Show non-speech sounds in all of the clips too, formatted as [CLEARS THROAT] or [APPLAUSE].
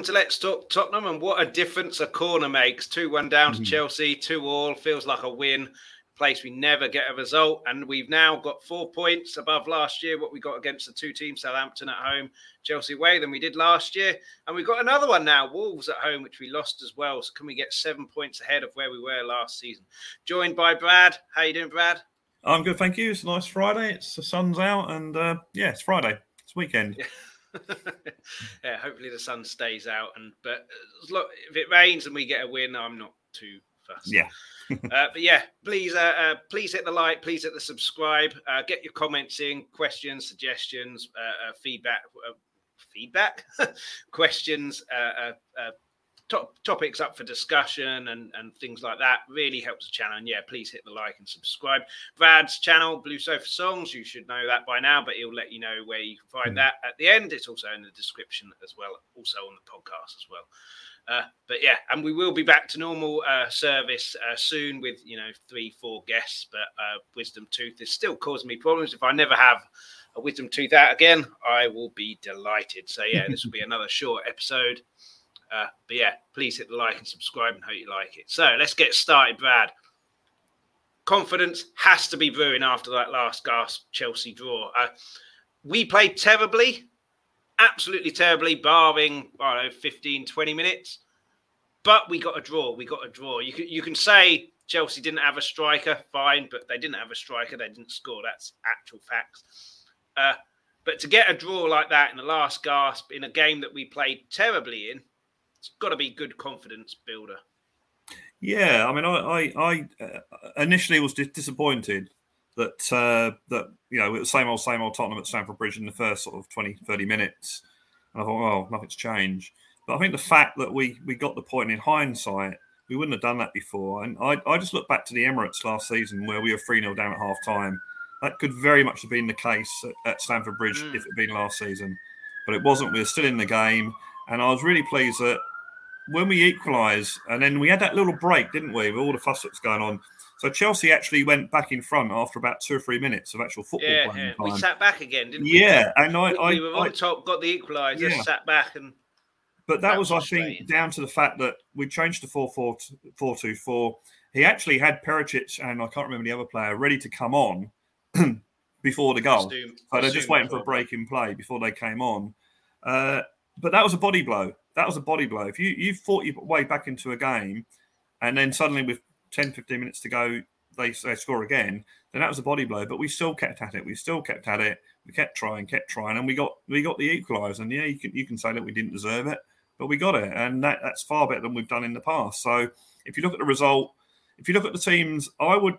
welcome to Let's Talk Tottenham. And what a difference a corner makes. 2 1 down Mm-hmm. to Chelsea, 2 all. Feels like a win. Place we never get a result. And we've now got four points above last year, what we got against the two teams, Southampton at home, Chelsea away, than we did last year. And we've got another one now, Wolves at home, which we lost as well. So can we get seven points ahead of where we were last season? Joined by Brad. How you doing, Brad? I'm good, thank you. It's a nice Friday. It's the sun's out, and uh, yeah, it's Friday. It's weekend. [LAUGHS] Yeah. hopefully the sun stays out. And but uh, look, if it rains and we get a win, I'm not too fussed. Yeah. [LAUGHS] uh, but yeah, please, uh, uh, please hit the like, please hit the subscribe, uh, get your comments in, questions, suggestions, uh, uh, feedback, uh, feedback, [LAUGHS] questions, uh, uh, uh, top topics up for discussion and and things like that. Really helps the channel. And yeah, please hit the like and subscribe. Brad's channel, Blue Sofa Songs, you should know that by now, but he'll let you know where you can find that at the end. It's also in the description as well, also on the podcast as well. Uh, but yeah, and we will be back to normal uh, service uh, soon with you know three, four guests. But uh, Wisdom Tooth is still causing me problems. If I never have a Wisdom Tooth out again, I will be delighted. So yeah, this will be another short episode. Uh, but yeah, please hit the like and subscribe and hope you like it. So let's get started, Brad. Confidence has to be brewing after that last gasp Chelsea draw. Uh, we played terribly, absolutely terribly, barring, I don't know, 15, 20 minutes. But we got a draw. We got a draw. You can, you can say Chelsea didn't have a striker, fine, but they didn't have a striker. They didn't score. That's actual facts. Uh, but to get a draw like that in the last gasp in a game that we played terribly in, it's got to be good confidence builder. Yeah, I mean, I, I, I uh, initially was disappointed that uh, that you know it was same old, same old Tottenham at Stamford Bridge in the first sort of 20, 30 minutes, and I thought, oh, nothing's changed. But I think the fact that we we got the point in hindsight, we wouldn't have done that before. And I, I just look back to the Emirates last season where we were 3 0 down at half time. That could very much have been the case at, at Stamford Bridge Mm. if it had been last season. But it wasn't. We were still in the game. And I was really pleased that when we equalised, and then we had that little break, didn't we, with all the fuss that was going on. So Chelsea actually went back in front after about two or three minutes of actual football Yeah, playing yeah. we sat back again, didn't we? yeah, and I, we, I, we were on I top, got the equaliser, Yeah. sat back, and But that, That was, was I think, down to the fact that we changed to 4 4 4 2 4. He actually had Perisic and I can't remember the other player ready to come on [CLEARS THROAT] before the goal. assume- So they're just waiting for a break in play before they came on. Uh, but that was a body blow. That was a body blow. If you, you fought your way back into a game and then suddenly with 10, 15 minutes to go, they, they score again, then that was a body blow. But we still kept at it. We still kept at it. We kept trying, kept trying, and we got we got the equaliser. And yeah, you can you can say that we didn't deserve it, but we got it, and that, that's far better than we've done in the past. So if you look at the result, if you look at the teams, I would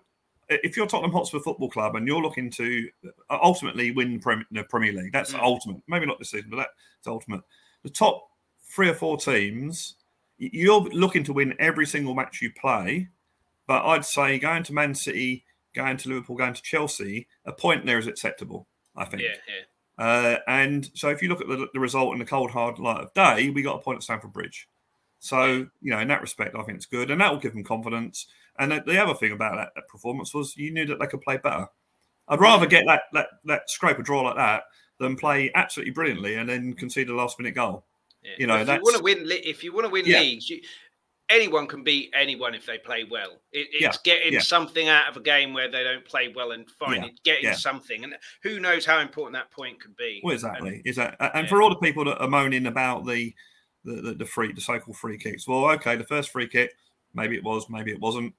if you're Tottenham Hotspur Football Club and you're looking to ultimately win the Premier League, that's Mm. ultimate. Maybe not this season, but that's ultimate. The top three or four teams, you're looking to win every single match you play. But I'd say going to Man City, going to Liverpool, going to Chelsea, a point there is acceptable. I think. Yeah, yeah. Uh, and so if you look at the, the result in the cold hard light of day, we got a point at Stamford Bridge. So you know, in that respect, I think it's good, and that will give them confidence. And the, the other thing about that, that performance was you knew that they could play better. I'd rather get that that that scrape a draw like that than play absolutely brilliantly and then concede a last minute goal. Yeah. You know, if you want to win, if you want to win Yeah. leagues, you, anyone can beat anyone if they play well. It, it's Yeah, getting something out of a game where they don't play well and. Yeah, getting something, and who knows how important that point could be. Well, And- exactly. Is that and for all the people that are moaning about the the, the, the free the so-called free kicks, well, okay, the first free kick, maybe it was, maybe it wasn't,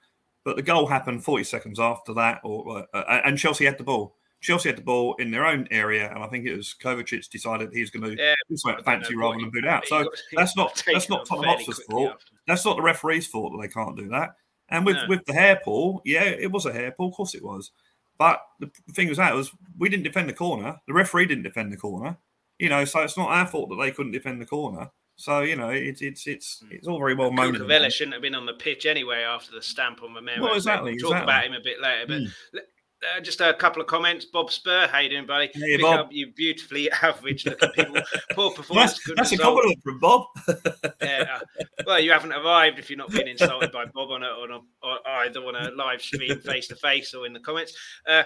but the goal happened 40 seconds after that, or uh, and Chelsea had the ball. Chelsea had the ball in their own area, and I think it was Kovacic decided he's going to Yeah, do something fancy rather than boot out. So that's not [LAUGHS] that's not Tottenham Hotspur's fault. after. That's not the referee's fault that they can't do that. And with No. with the hair pull, yeah, it was a hair pull. Of course it was. But the thing was that was we didn't defend the corner. The referee didn't defend the corner. You know, so it's not our fault that they couldn't defend the corner. So you know, it's it's it's it's all very well moaning. shouldn't have been on the pitch anyway after the stamp on Romero. Well, exactly, We'll talk exactly. about him a bit later. But Mm. Uh, just a couple of comments. Bob Spur, how you doing, buddy? Hey, Pick Bob. up you beautifully [LAUGHS] average looking people. Poor performance. That's, good that's a compliment from Bob. [LAUGHS] Yeah, uh, well, you haven't arrived if you're not being insulted by Bob on a, on a or either on a live stream face to face or in the comments. Uh,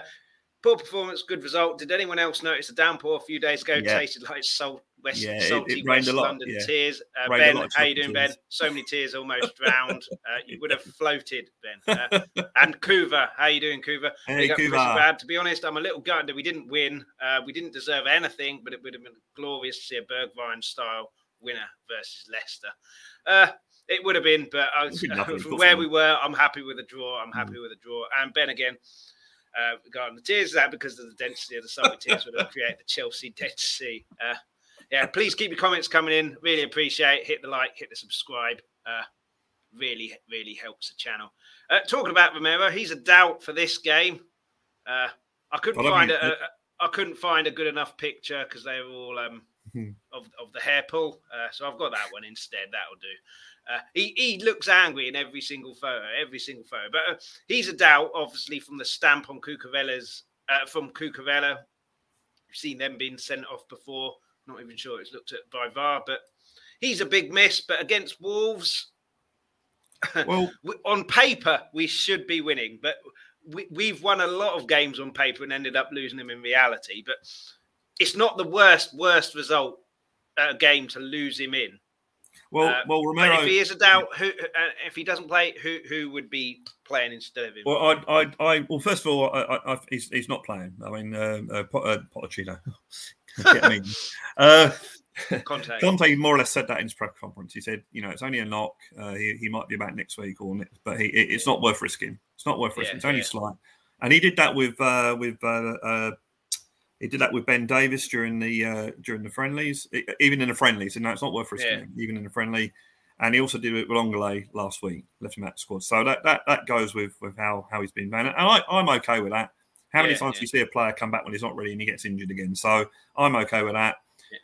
poor performance, good result. Did anyone else notice the downpour a few days ago Yeah. tasted like salt West Yeah, it- salty it rained West a lot, London yeah. tears. Uh, ben, how you doing, Ben? So many tears, almost [LAUGHS] drowned. Uh, you would have floated, Ben. Uh, [LAUGHS] and Kuva, how you doing, Kuva? Hey, Kuva. Brad. To be honest, I'm a little gutted that we didn't win. Uh, we didn't deserve anything, but it would have been glorious to see a Bergwijn style winner versus Leicester. Uh, it would have been, but I was, It'd be [LAUGHS] lovely, of from where we were, I'm happy with the draw. I'm Mm. happy with the draw. And Ben again, uh, regarding the tears, that because of the density of the Surrey tears would have created the Chelsea Dead Sea. Yeah, please keep your comments coming in. Really appreciate. it. Hit the like, hit the subscribe. Uh, really, really helps the channel. Uh, talking about Romero, he's a doubt for this game. Uh, I couldn't I find a, a, I couldn't find a good enough picture because they were all um, Mhm. of, of the hair pull. Uh, so I've got that one instead. That'll do. Uh, he, he looks angry in every single photo, every single photo. But uh, he's a doubt, obviously, from the stamp on Cucurella's uh, from Cucurella. We've seen them being sent off before. Not even sure it's looked at by VAR, but he's a big miss. But against Wolves, [LAUGHS] Well, on paper we should be winning, but we, we've won a lot of games on paper and ended up losing them in reality. But it's not the worst worst result uh, game to lose him in. well, Uh, well, Romero. if he is a doubt, who uh, if he doesn't play, who who would be playing instead of him? Well, I, I, I, well, first of all, I, I, I, he's, he's not playing. I mean, uh, uh, Pot- uh, Pochettino. [LAUGHS] [LAUGHS] Uh, Conte. Conte more or less said that in his press conference. He said, you know, it's only a knock. Uh, he, he might be back next week, or next, but he, it, it's not worth risking. It's not worth risking. Yeah, it's only yeah. slight. And he did that with uh, with uh, uh, he did that with Ben Davies during the uh, during the friendlies, even in the friendlies. And no, it's not worth risking, Yeah. even in the friendly. And he also did it with Lenglet last week, left him out of the squad. So that that, that goes with with how how he's been banned. And I, I'm okay with that. How many Yeah, times yeah. do you see a player come back when he's not ready and he gets injured again? So I'm okay with that.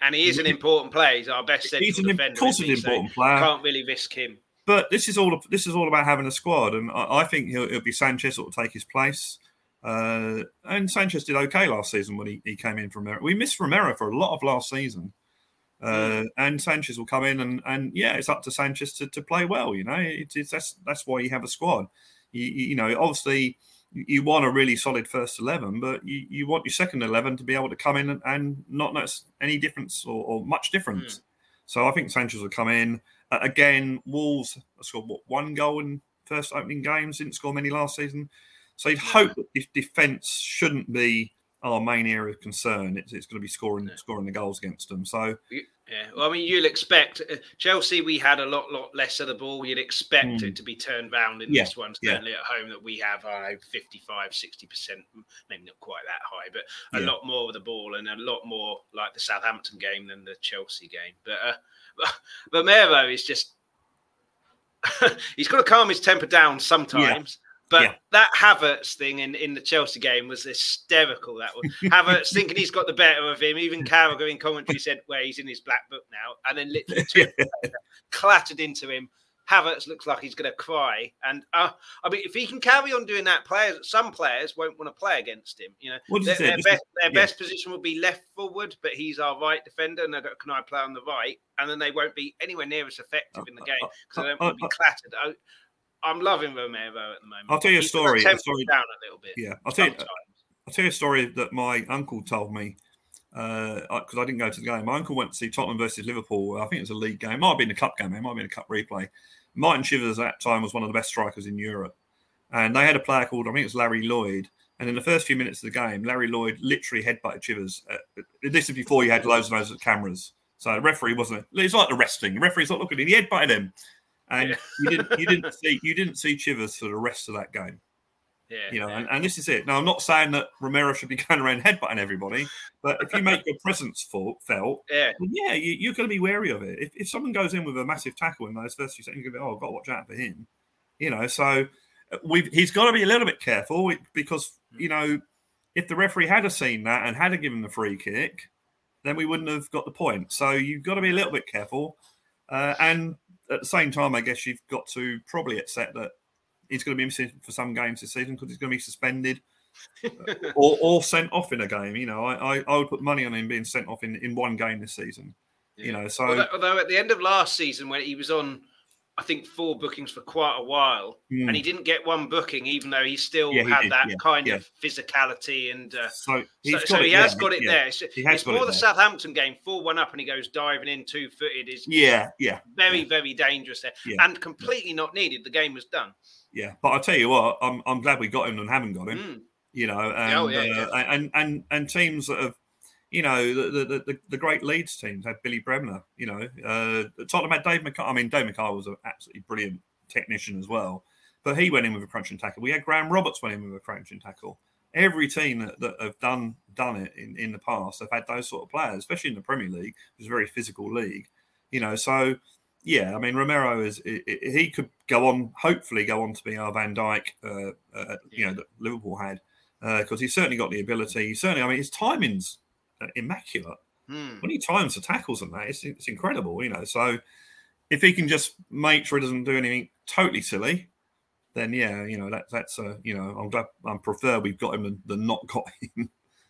and he is an important player. He's our best central He's an, defender. of course, isn't an he? So important player. Can't really risk him. But this is all this is all about having a squad, and I, I think he'll, it'll be Sanchez that will take his place. Uh, and Sanchez did okay last season when he, he came in from Romero. We missed Romero for a lot of last season, uh, and Sanchez will come in and and yeah, it's up to Sanchez to, to play well. You know, it's, it's that's that's why you have a squad. You you know, obviously you- want a really solid first eleven, but you, you want your second eleven to be able to come in and, and not notice any difference or, or much difference. So I think Sanchez will come in uh, again. Wolves scored what one goal in first opening games, didn't score many last season. So you'd hope that if defence shouldn't be our main area of concern, it's, it's going to be scoring Yeah. scoring the goals against them. So Yeah, well, I mean, you'll expect uh, Chelsea. We had a lot, lot less of the ball. You'd expect Mm. it to be turned round in Yeah, this one, yeah. certainly at home. That we have, I don't 55, 60 percent, maybe not quite that high, but a Yeah. lot more of the ball and a lot more like the Southampton game than the Chelsea game. But uh, [LAUGHS] Romero is just [LAUGHS] he's got to calm his temper down sometimes. But Yeah. that Havertz thing in, in the Chelsea game was hysterical. That was [LAUGHS] Havertz thinking he's got the better of him. Even Carragher in commentary said, "Well, he's in his black book now," and then literally two later, clattered into him. Havertz looks like he's going to cry, and uh, I mean, if he can carry on doing that, players, some players won't want to play against him. You know, their, their best, their yeah. best position will be left forward, but he's our right defender, and they go, can I play on the right? And then they won't be anywhere near as effective in the game because they don't want to be clattered. I, I'm loving Romero at the moment. I'll tell you a story, a story- down a little bit. yeah, I'll tell you. I'll tell you a story that my uncle told me because I didn't go to the game. My uncle went to see Tottenham versus Liverpool. I think it was a league game. It might have been a cup game. It might have been a cup replay. Martin Chivers at that time was one of the best strikers in Europe. And they had a player called, I think it was Larry Lloyd. And in the first few minutes of the game, Larry Lloyd literally headbutted Chivers. Uh, this is before you had loads and loads of cameras. So the referee wasn't. It's like the wrestling. The referee's not looking. He headbutted him, and Yeah. you didn't. You didn't [LAUGHS] see. You didn't see Chivers for the rest of that game Yeah, you know, yeah. and, and this is it. Now, I'm not saying that Romero should be [LAUGHS] going around headbutting everybody, but if you make your presence felt, yeah, well, yeah, you, you're going to be wary of it. If, if someone goes in with a massive tackle in those first few seconds, you're going to be, oh, I've got to watch out for him. You know, so uh, we've, he's got to be a little bit careful because, you know, if the referee had seen that and had given the free kick, then we wouldn't have got the point. So you've got to be a little bit careful. Uh, and at the same time, I guess you've got to probably accept that he's going to be missing for some games this season because he's going to be suspended [LAUGHS] or, or sent off in a game. You know, I, I, I would put money on him being sent off in, in one game this season. You know, so although, although at the end of last season when he was on I think four bookings for quite a while, Mm. and he didn't get one booking, even though he still Yeah, he had did, that yeah, kind yeah. of physicality and. Uh, So, so, so he has got it there. It's, He has it's more it the there. Southampton game, four one up, and he goes diving in two footed is Yeah, yeah, very very dangerous there, and completely not needed. The game was done. yeah. But I tell you what, I'm I'm glad we got him and haven't got him. Mm. You know, and Oh, uh, and and and teams that have. You know the, the the the great Leeds teams had Billy Bremner. You know, uh, Tottenham had Dave Mackay. I mean, Dave Mackay was an absolutely brilliant technician as well, but he went in with a crunching tackle. We had Graham Roberts went in with a crunching tackle. Every team that, that have done done it in, in the past have had those sort of players, especially in the Premier League, which is a very physical league. You know, so yeah, I mean Romero is he could go on, hopefully go on to be our Van Dijk, uh, uh, you know, that Liverpool had because he's certainly got the ability. He certainly, I mean, his timing's uh, Uh, immaculate Hmm. when he times the tackles and that, it's, it's incredible, you know. So if he can just make sure he doesn't do anything totally silly, then yeah, you know that that's a you know I'm glad I prefer we've got him than, than not got [LAUGHS] him.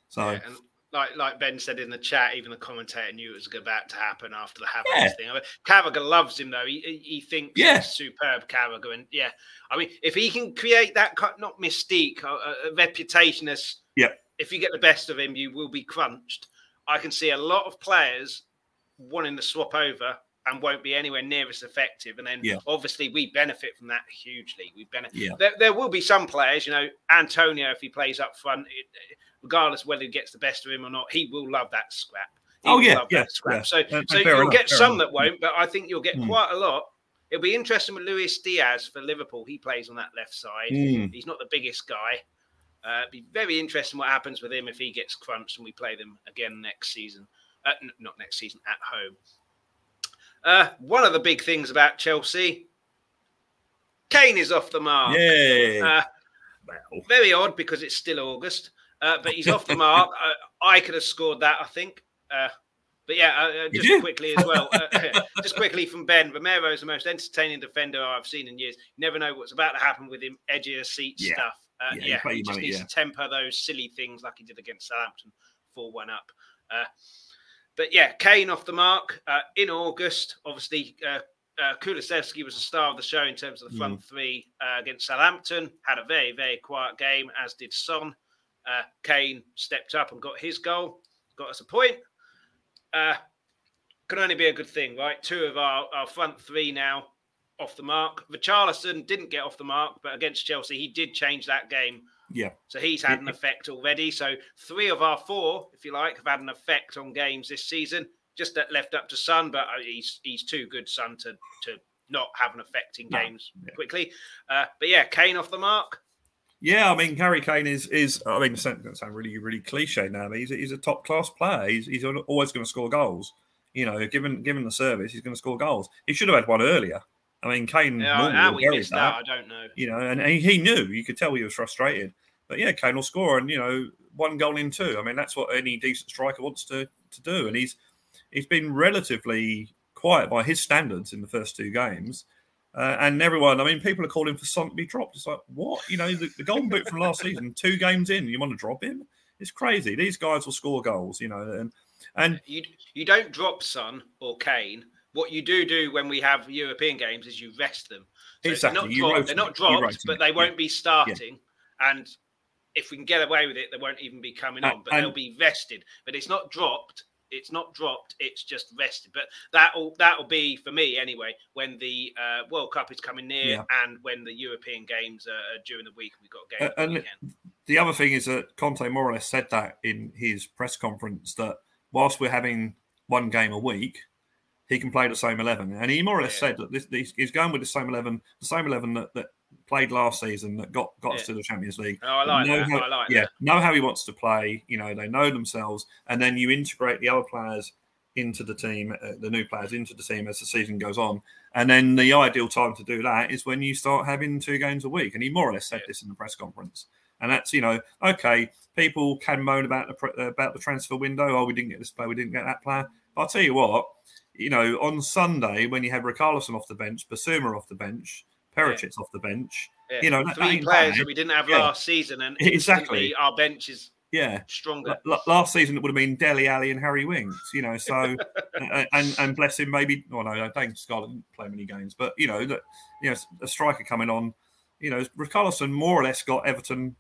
So Yeah, and like like Ben said in the chat, even the commentator knew it was about to happen after the Havertz Yeah. thing. I mean, Carragher loves him though. He he, thinks Yeah. he's superb Carragher, and yeah, I mean, if he can create that not mystique, a, a reputation as Yeah. If you get the best of him, you will be crunched. I can see a lot of players wanting to swap over and won't be anywhere near as effective. And then Yeah. obviously we benefit from that hugely. We benefit. Yeah. There, there will be some players, you know, Antonio, if he plays up front, it, regardless whether he gets the best of him or not, he will love that scrap. He Oh, yeah, yeah, scrap. yeah. So, And- so you'll enough, get some enough. that won't, but I think you'll get Mm. quite a lot. It'll be interesting with Luis Diaz for Liverpool. He plays on that left side. Mm. He's not the biggest guy. Uh, it'd be very interesting what happens with him if he gets crunched and we play them again next season. Uh, n- not next season, at home. Uh, one of the big things about Chelsea, Kane is off the mark. yeah, Uh, very odd because it's still August, uh, but he's off the mark. [LAUGHS] Uh, I could have scored that, I think. Uh, but yeah, just quickly as well, uh, [LAUGHS] [LAUGHS] just quickly from Ben. Romero is the most entertaining defender I've seen in years. You never know what's about to happen with him, Edgier seat Yeah. stuff. Uh, Yeah, yeah, he just money, needs yeah. to temper those silly things like he did against Southampton, four one up. Uh, but yeah, Kane off the mark uh, in August. Obviously, uh, uh, Kulusevski was the star of the show in terms of the front three uh, against Southampton. Had a very, very quiet game, as did Son. Uh, Kane stepped up and got his goal, got us a point. Uh, can only be a good thing, right? Two of our, our front three now off the mark. Richarlison didn't get off the mark, but against Chelsea, he did change that game yeah, so he's had an effect already. So three of our four, if you like, have had an effect on games this season. Just that left up to Son, but uh, he's he's too good, Son, to to not have an effect in No, games yeah. quickly. Uh, but yeah, Kane off the mark. yeah. I mean, Harry Kane is is. I mean, sound really really cliche now, but he's a, he's a top class player. He's, he's always going to score goals. You know, given given the service, he's going to score goals. He should have had one earlier. I mean, Kane. Yeah, how we missed that. that, I don't know. you know, and, and he knew. You could tell he was frustrated. But yeah, Kane will score, and you know, one goal in two. I mean, that's what any decent striker wants to to do. And he's he's been relatively quiet by his standards in the first two games. Uh, and everyone, I mean, people are calling for Son to be dropped. It's like, what? You know, the, the golden boot from last season, [LAUGHS] two games in, you want to drop him? It's crazy. These guys will score goals, you know, and and You you don't drop Son or Kane. What you do do when we have European games is you rest them. So Exactly, They're not, you dropped, they're not dropped, but they won't be starting. And if we can get away with it, they won't even be coming on. But and- they'll be rested. But it's not dropped. It's not dropped. It's just rested. But that'll that'll be for me anyway when the uh, World Cup is coming near Yeah. and when the European games are during the week. We've got games. Uh, the and weekend. the other thing is that Conte more or less said that in his press conference that whilst we're having one game a week, he can play the same eleven, and he more or less Yeah. said that this, this, he's going with the same eleven, the same eleven that, that played last season that got got us to the Champions League. Oh, I like that. how- I like yeah, that. know how he wants to play. You know, they know themselves, and then you integrate the other players into the team, uh, the new players into the team as the season goes on. And then the ideal time to do that is when you start having two games a week. And he more or less said Yeah. this in the press conference. And that's you know, okay, people can moan about the about the transfer window. Oh, we didn't get this player, we didn't get that player. But I'll tell you what, you know, on Sunday when you had Richarlison off the bench, Bissouma off the bench, Perisic off the bench, Yeah. you know, three players bad. that we didn't have Yeah. last season, and [LAUGHS] Exactly. our bench is Yeah, stronger. L- last season it would have been Dele Alli and Harry Winks, you know. So, [LAUGHS] and and bless him, maybe. Oh no, Dane Scarlett didn't play many games, but you know that you know a striker coming on, you know, Richarlison more or less got Everton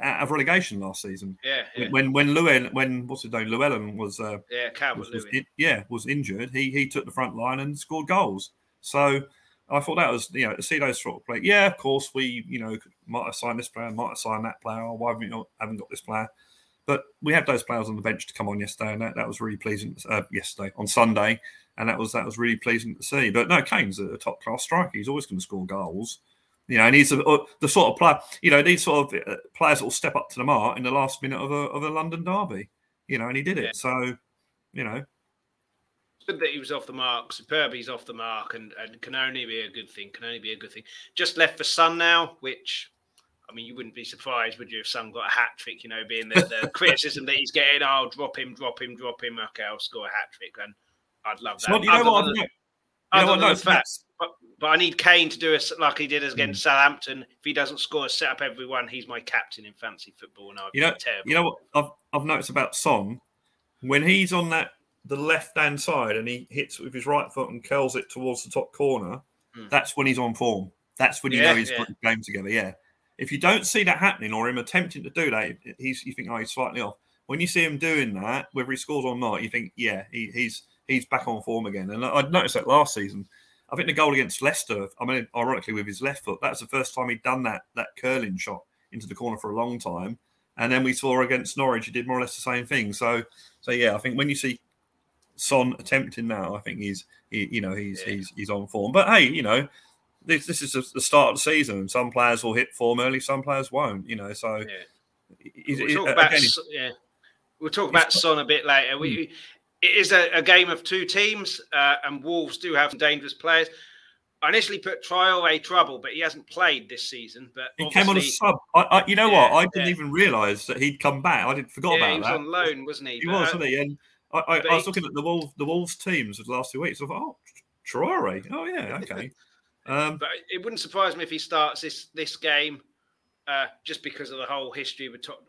out of relegation last season. Yeah, yeah. When when Llewellyn, when what's his name, Llewellyn was uh, yeah, Calvert was, was in, yeah was injured. He he took the front line and scored goals. So I thought that was you know to see those sort of play. Yeah, of course we you know might have signed this player, might have signed that player. Why haven't we not, haven't got this player? But we had those players on the bench to come on yesterday, and that, that was really pleasing. Uh, yesterday on Sunday, and that was that was really pleasing to see. But no, Kane's a top class striker. He's always going to score goals. You know, and he's a, the sort of player. You know, these sort of uh, players that will step up to the mark in the last minute of a of a London derby. You know, and he did it. Yeah. So, you know, good that he was off the mark. Superb, he's off the mark, and, and can only be a good thing. Can only be a good thing. Just left for Son now, which I mean, you wouldn't be surprised, would you, if Son got a hat trick? You know, being the, the [LAUGHS] criticism that he's getting. I'll oh, drop him, drop him, drop him. Okay, I'll score a hat trick, and I'd love that. you know what? The, other than the fact, but, but I need Kane to do it like he did against mm. Southampton. If he doesn't score, set up everyone. He's my captain in fancy football, and I'd you know, terrible. You know what I've, I've noticed about Son when he's on that the left hand side and he hits with his right foot and curls it towards the top corner. Mm. That's when he's on form. That's when you yeah, know he's yeah. got his game together. Yeah. If you don't see that happening or him attempting to do that, he's you think, oh, he's slightly off. When you see him doing that, whether he scores or not, you think, yeah, he, he's he's back on form again. And I'd noticed that last season. I think the goal against Leicester, I mean, ironically with his left foot, that's the first time he'd done that that curling shot into the corner for a long time. And then we saw against Norwich, he did more or less the same thing. So, so yeah, I think when you see Son attempting now, I think he's, he, you know, he's yeah. he's he's on form. But hey, you know, this, this is the start of the season. Some players will hit form early, some players won't. You know, so yeah. we'll talk about again, yeah, we'll talk about Son a bit later. We, hmm. It is a, a, game of two teams, uh, and Wolves do have some dangerous players. I initially put Traore trouble, but he hasn't played this season. But he came on a sub. I, I, you know yeah, what? I didn't yeah. even realise that he'd come back. I didn't forgot yeah, about he was that. on loan, wasn't he? He but, was, wasn't he? And I, I, I was looking at the Wolves, the Wolves teams of the last two weeks. I thought, oh, Traore. Oh yeah, okay. [LAUGHS] Um, but it wouldn't surprise me if he starts this this game, uh, just because of the whole history with top,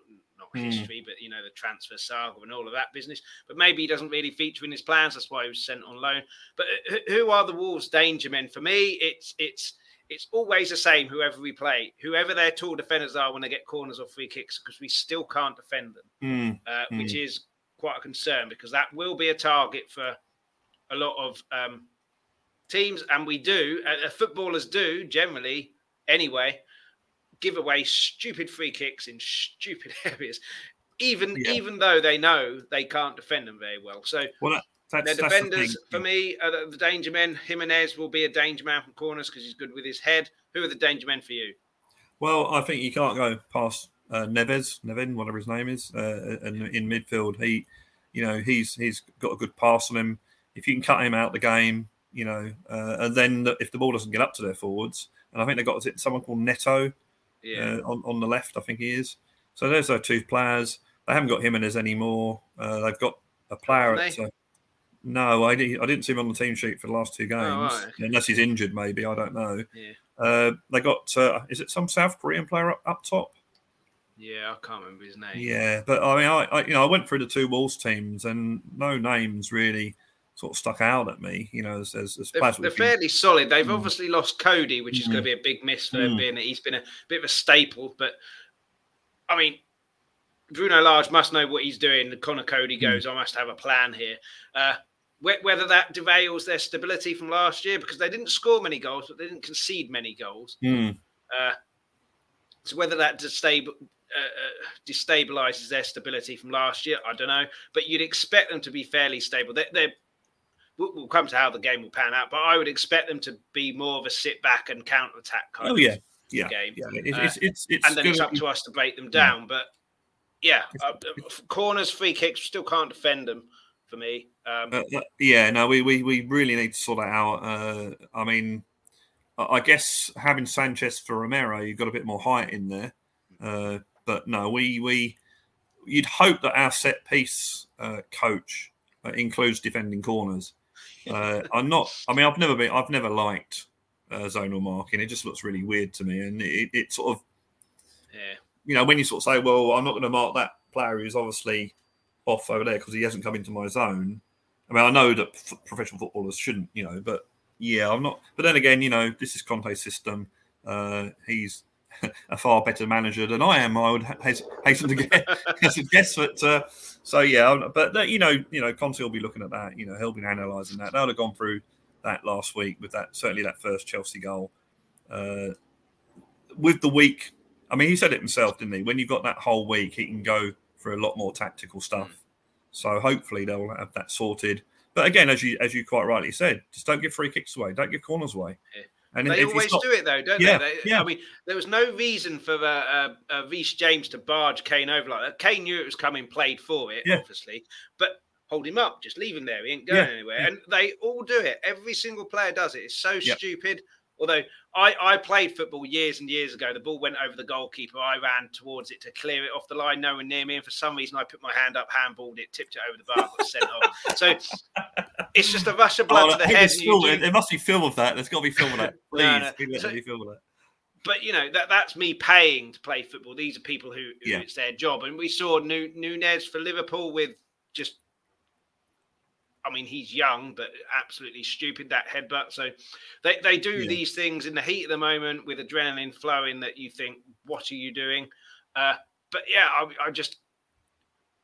not mm. history, but you know the transfer saga and all of that business. But maybe he doesn't really feature in his plans. That's why he was sent on loan. But uh, who are the Wolves' danger men? For me, it's it's it's always the same. Whoever we play, whoever their tall defenders are when they get corners or free kicks, because we still can't defend them, mm. Uh, mm. which is quite a concern because that will be a target for a lot of um, teams, and we do, uh, uh, footballers do generally anyway, give away stupid free kicks in stupid [LAUGHS] areas, even yeah. even though they know they can't defend them very well. So. Well, that, the defenders, the for me, are the, the, danger men. Jimenez will be a danger man from corners because he's good with his head. Who are the danger men for you? Well, I think you can't go past uh, Neves, Nevin, whatever his name is, uh, in, in midfield. He, you know, he's he's got a good pass on him. If you can cut him out the game, you know, uh, and then if the ball doesn't get up to their forwards, and I think they've got someone called Neto yeah. uh, on, on the left, I think he is. So there's their two players. They haven't got him in Jimenez anymore. Uh, they've got a player at. Uh, no, I, I didn't see him on the team sheet for the last two games, oh, right. unless he's injured, maybe. I don't know. Yeah. Uh, they got, uh, is it some South Korean player up, up top? Yeah, I can't remember his name. Yeah, but I mean, I, I you know I went through the two Wolves teams and no names really sort of stuck out at me. You know, as, as, as they're, they're fairly solid. They've mm. obviously lost Coady, which is mm. going to be a big miss for mm. them, being that he's been a bit of a staple. But I mean, Bruno Lage must know what he's doing. Conor Coady mm. goes, I must have a plan here. Uh, whether that derails their stability from last year, because they didn't score many goals, but they didn't concede many goals. Mm. Uh, so whether that destabil- uh, uh, destabilizes their stability from last year, I don't know. But you'd expect them to be fairly stable. They're, they're we'll, come to how the game will pan out, but I would expect them to be more of a sit back and counter attack kind oh, of yeah. Yeah. game. Yeah. It's, uh, it's, it's, it's, and then it's up to us to break them down. Yeah. But yeah, uh, corners, free kicks, still can't defend them for me. Um, uh, uh, yeah, no, we, we, we really need to sort that out. Uh, I mean, I guess having Sanchez for Romero, you've got a bit more height in there. Uh, but no, we we you'd hope that our set piece uh, coach uh, includes defending corners. Uh, I'm not. I mean, I've never been. I've never liked uh, zonal marking. It just looks really weird to me, and it, it sort of, yeah. You know, when you sort of say, "Well, I'm not going to mark that player who's obviously off over there because he hasn't come into my zone. I mean, I know that f- professional footballers shouldn't, you know, but yeah, I'm not. But then again, you know, this is Conte's system. Uh, he's [LAUGHS] a far better manager than I am. I would hasten [LAUGHS] to guess, but uh, so yeah. But uh, you know, you know, Conte will be looking at that. You know, he'll be analysing that. They'll have gone through that last week with that certainly that first Chelsea goal. Uh, with the week, I mean, he said it himself, didn't he? When you've got that whole week, he can go for a lot more tactical stuff. So hopefully they'll have that sorted. But again, as you as you quite rightly said, just don't give free kicks away, don't give corners away. Yeah. And they always do it though, don't yeah, they? they? Yeah. I mean, there was no reason for uh, uh, uh, Reece James to barge Kane over like that. Kane knew it was coming, played for it, yeah. obviously, but hold him up, just leave him there. He ain't going yeah. anywhere. And they all do it. Every single player does it. It's so stupid. Although I, I played football years and years ago, the ball went over the goalkeeper. I ran towards it to clear it off the line, no one near me. And for some reason, I put my hand up, handballed it, tipped it over the bar, got sent off. So it's just a rush of blood oh, to the head. Still, do... There must be film of that. There's got to be film of that. Please, [LAUGHS] no, no. So, film of that. But you know that that's me paying to play football. These are people who, who yeah. it's their job, and we saw Nunez for Liverpool with just I mean, he's young, but absolutely stupid that headbutt. So they, they do yeah. these things in the heat of the moment with adrenaline flowing that you think, what are you doing? Uh, but yeah, I, I, just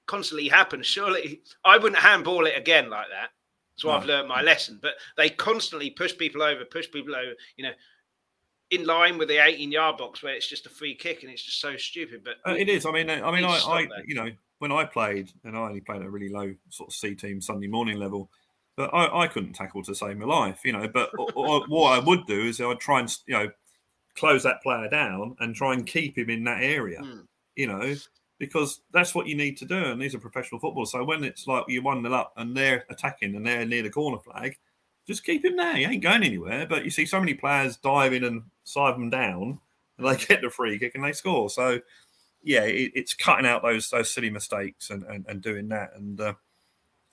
constantly happens. Surely I wouldn't handball it again like that. So no. I've learned my lesson. But they constantly push people over, push people over, you know, in line with the 18 yard box where it's just a free kick and it's just so stupid. But uh, it is. I mean, I mean, I, I you know, when I played, and I only played at a really low sort of C team Sunday morning level, but I, I couldn't tackle to save my life, you know. But [LAUGHS] what I would do is I'd try and you know close that player down and try and keep him in that area, mm. you know, because that's what you need to do. And these are professional footballers, so when it's like you're one nil up and they're attacking and they're near the corner flag, just keep him there. He ain't going anywhere. But you see so many players dive in and side them down, and they [LAUGHS] get the free kick and they score. So yeah, it, it's cutting out those those silly mistakes and, and, and doing that. And uh,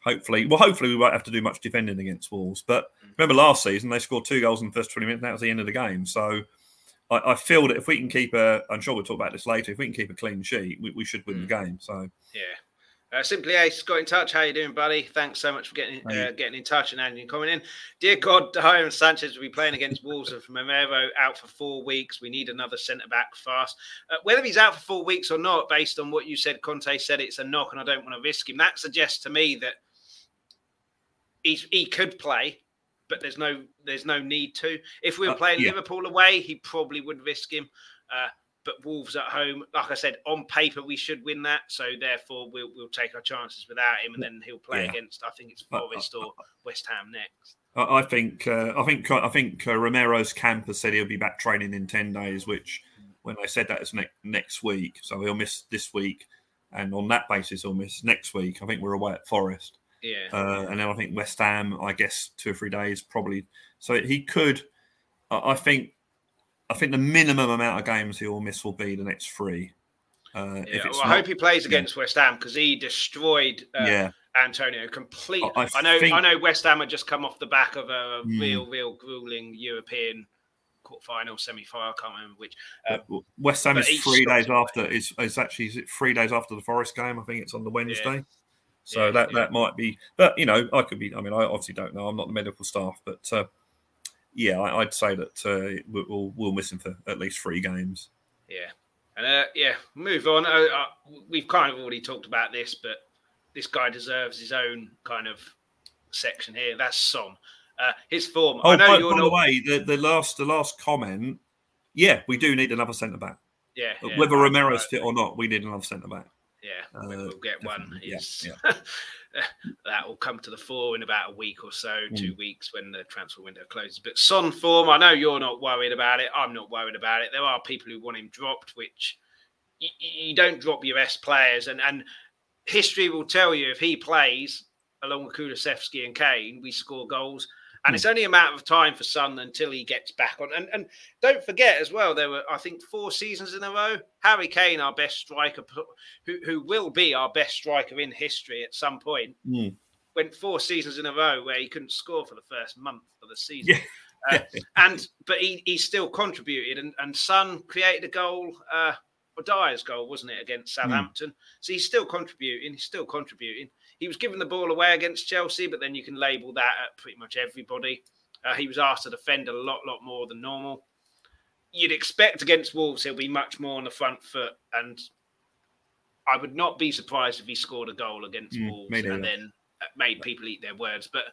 hopefully, well, hopefully we won't have to do much defending against Wolves. But mm. remember last season they scored two goals in the first twenty minutes. And that was the end of the game. So I, I, feel that if we can keep a, I'm sure we'll talk about this later. If we can keep a clean sheet, we, we should win mm. the game. So yeah. Uh, Simply Ace got in touch. How you doing, buddy? Thanks so much for getting uh, getting in touch and adding coming in. Dear God, and Sanchez will be playing against Wolves with Romero out for four weeks. We need another centre back fast. Uh, whether he's out for four weeks or not, based on what you said, Conte said it's a knock, and I don't want to risk him. That suggests to me that he's, he could play, but there's no there's no need to. If we were uh, playing yeah. Liverpool away, he probably would risk him. Uh, but Wolves at home, like I said, on paper we should win that. So therefore, we'll we'll take our chances without him, and then he'll play yeah. against I think it's Forest or West Ham next. I think uh, I think I think uh, Romero's camp has said he'll be back training in ten days, which when they said that is ne- next week, so he'll miss this week, and on that basis he'll miss next week. I think we're away at Forest, yeah, uh, and then I think West Ham, I guess two or three days probably. So he could, I think I think the minimum amount of games he will miss will be the next three. Uh, yeah, well, not, I hope he plays against. West Ham because he destroyed uh, yeah. Antonio completely. I, I know, think... I know. West Ham had just come off the back of a mm. real, real grueling European quarterfinal, semi-final. I can't remember which. Uh, West Ham is three days after. Is is actually is it three days after the Forest game? I think it's on the Wednesday. Yeah. So yeah, that that might be, but you know, I could be. I mean, I obviously don't know. I'm not the medical staff, but uh, yeah, I, would say that uh, we'll we'll miss him for at least three games. Yeah, and uh, yeah, move on. Uh, uh, we've kind of already talked about this, but this guy deserves his own kind of section here. That's Son. Uh, his form. Oh, I know by, you're by not... the way, the, the last the last comment. Yeah, we do need another centre back. Yeah, yeah whether Romero's fit or not, we need another centre back. Uh, we'll get one. Yeah, yeah. [LAUGHS] that will come to the fore in about a week or so, mm. two weeks when the transfer window closes. But Son form, I know you're not worried about it. I'm not worried about it. There are people who want him dropped, which you, you don't drop your best players, and and history will tell you if he plays along with Kulusevski and Kane, we score goals. And it's only a matter of time for Son until he gets back on. And and don't forget as well, there were I think four seasons in a row. Harry Kane, our best striker, who who will be our best striker in history at some point, mm. went four seasons in a row where he couldn't score for the first month of the season. Yeah. Uh, and but he, he still contributed and, and Son created a goal uh, Dier's goal, wasn't it, against hmm. Southampton? Mm. So he's still contributing. He's still contributing. He was given the ball away against Chelsea, but then you can label that at pretty much everybody. Uh, he was asked to defend a lot, lot more than normal. You'd expect against Wolves he'll be much more on the front foot, and I would not be surprised if he scored a goal against mm, Wolves and then uh, made people eat their words. But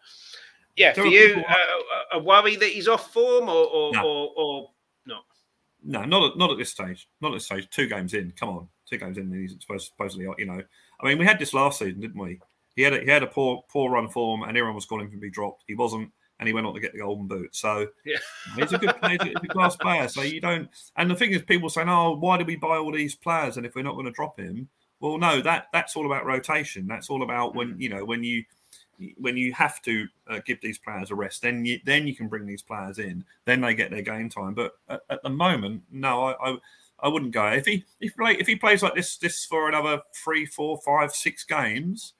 yeah, there for you, people... uh, a worry that he's off form or or, no. or, or not? No, not at, not at this stage. Not at this stage. Two games in. Come on, two games in. He's supposed, supposedly, you know. I mean, we had this last season, didn't we? He had a, he had a poor poor run form, and everyone was calling him to be dropped. He wasn't, and he went on to get the golden boot. So yeah. he's a good player, he's a class player. So you don't. And the thing is, people saying, "Oh, why did we buy all these players?" And if we're not going to drop him, well, no, that that's all about rotation. That's all about when mm. you know when you when you have to uh, give these players a rest, then you then you can bring these players in. Then they get their game time. But at, at the moment, no, I, I, I wouldn't go. If he if play, if he plays like this this for another three, four, five, six games,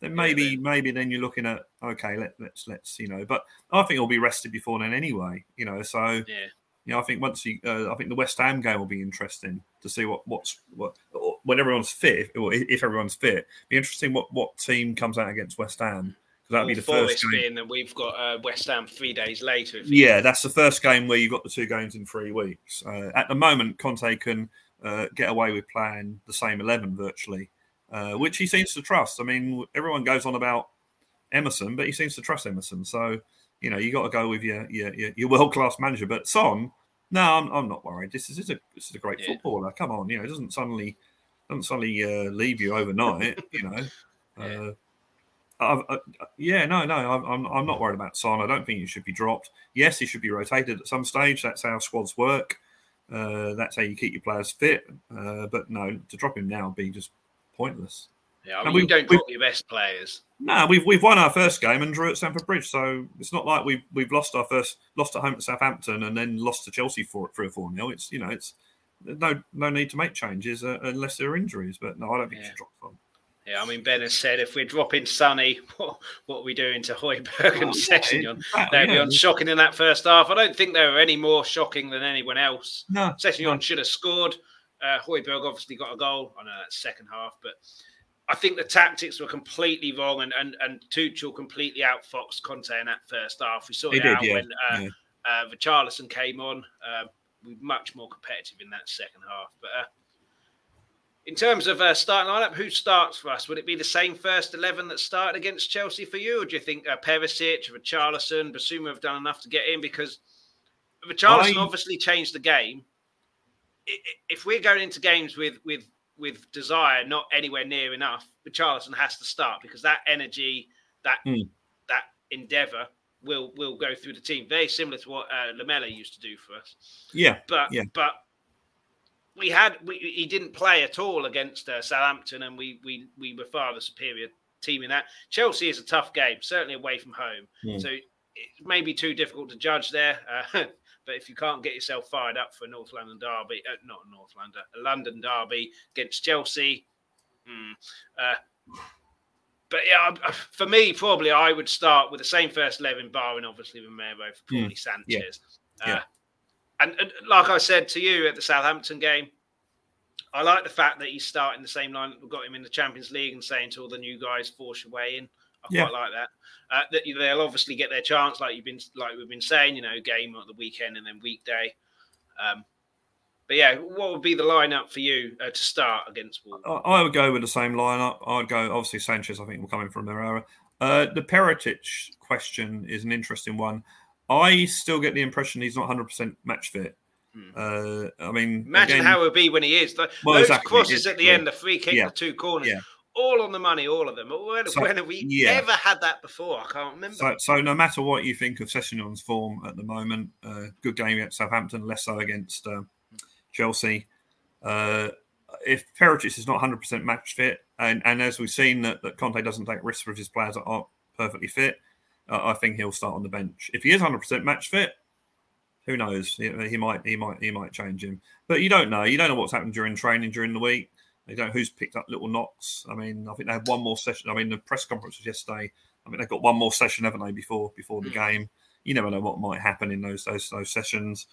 then maybe yeah, maybe then you're looking at okay, let, let's let's you know. But I think he'll be rested before then anyway. You know, so yeah. You know, I think once he, uh, I think the West Ham game will be interesting to see what what's what when everyone's fit, or if everyone's fit. Be interesting what what team comes out against West Ham because that'll be the first game. Being that we've got uh, West Ham three days later. Yeah, that's the first game where you've got the two games in three weeks. Uh, at the moment, Conte can uh, get away with playing the same eleven virtually, uh, which he seems to trust. I mean, everyone goes on about Emerson, but he seems to trust Emerson. So you know, you got to go with your your, your world class manager. But Son, no, I'm, I'm not worried. This is, this is a this is a great yeah. footballer. Come on, you know, it doesn't suddenly doesn't suddenly uh, leave you overnight. [LAUGHS] you know, yeah. Uh, I, yeah, no, no, I'm, I'm not worried about Son. I don't think he should be dropped. Yes, he should be rotated at some stage. That's how squads work. Uh, that's how you keep your players fit. Uh, but no, to drop him now would be just pointless. Yeah, I mean, we, don't drop your best players. No, we've we've won our first game and drew at Stamford Bridge, so it's not like we've we've lost our first lost at home to Southampton and then lost to Chelsea for three or four nil. It's you know it's no no need to make changes uh, unless there are injuries. But no, I don't think yeah. you should drop them. Yeah, I mean Ben has said if we're dropping Sonny, [LAUGHS] what, what are we doing to Højbjerg and oh? Exactly, They'd yeah. be shocking in that first half. I don't think they were any more shocking than anyone else. No, Sessegnon no. should have scored. Uh, Højbjerg obviously got a goal. I know that's second half, but I think the tactics were completely wrong, and and, and Tuchel completely outfoxed Conte in that first half. We saw it out yeah. when uh, yeah. uh, Richarlison came on. Uh, we were much more competitive in that second half. But uh, in terms of uh, starting lineup, who starts for us? Would it be the same first eleven that started against Chelsea for you, or do you think uh, Perisic, Richarlison, Bissouma have done enough to get in? Because Richarlison I... obviously changed the game. If we're going into games with with with desire not anywhere near enough, but Charlton has to start because that energy, that mm. that endeavour will will go through the team. Very similar to what uh, Lamela used to do for us. Yeah, but yeah. but we had we, he didn't play at all against uh, Southampton, and we we we were far the superior team in that. Chelsea is a tough game, certainly away from home. Mm. So it may be too difficult to judge there. Uh, [LAUGHS] But if you can't get yourself fired up for a North London derby, uh, not a North London, a London derby against Chelsea, hmm, uh, but yeah, for me, probably I would start with the same first eleven, barring obviously Romero for hmm. probably mm, Sanchez. Yeah, yeah. Uh, and, and, like I said to you at the Southampton game, I like the fact that he's starting the same line that we got him in the Champions League and saying to all the new guys, force your way in. I yeah. quite like that. Uh, that they'll obviously get their chance, like you've been, like we've been saying, you know, game at the weekend and then weekday. Um, but yeah, what would be the lineup for you uh, to start against Wolves? I, would go with the same lineup. I'd go obviously Sanchez. I think will come in from Herrera. Uh, the Perisic question is an interesting one. I still get the impression he's not 100 percent match fit. Hmm. Uh, I mean, imagine again, how it would be when he is. The, well, those exactly. crosses at the end, the free kick, yeah. the two corners. Yeah all on the money, all of them. When, so, when have we yeah. ever had that before? I can't remember. So, so no matter what you think of Sessegnon's form at the moment, uh, good game against Southampton, less so against uh, Chelsea. Uh, if Perisic is not 100% match fit, and, and as we've seen that, that Conte doesn't take risks with his players that aren't perfectly fit, uh, I think he'll start on the bench. If he is 100% match fit, who knows? He, he, might, he might, he might change him. But you don't know. You don't know what's happened during training during the week. Don't know who's picked up little knocks. I mean, I think they had one more session. I mean, the press conference was yesterday. I mean, they've got one more session, haven't they, before before the hmm. game? You never know what might happen in those those those sessions.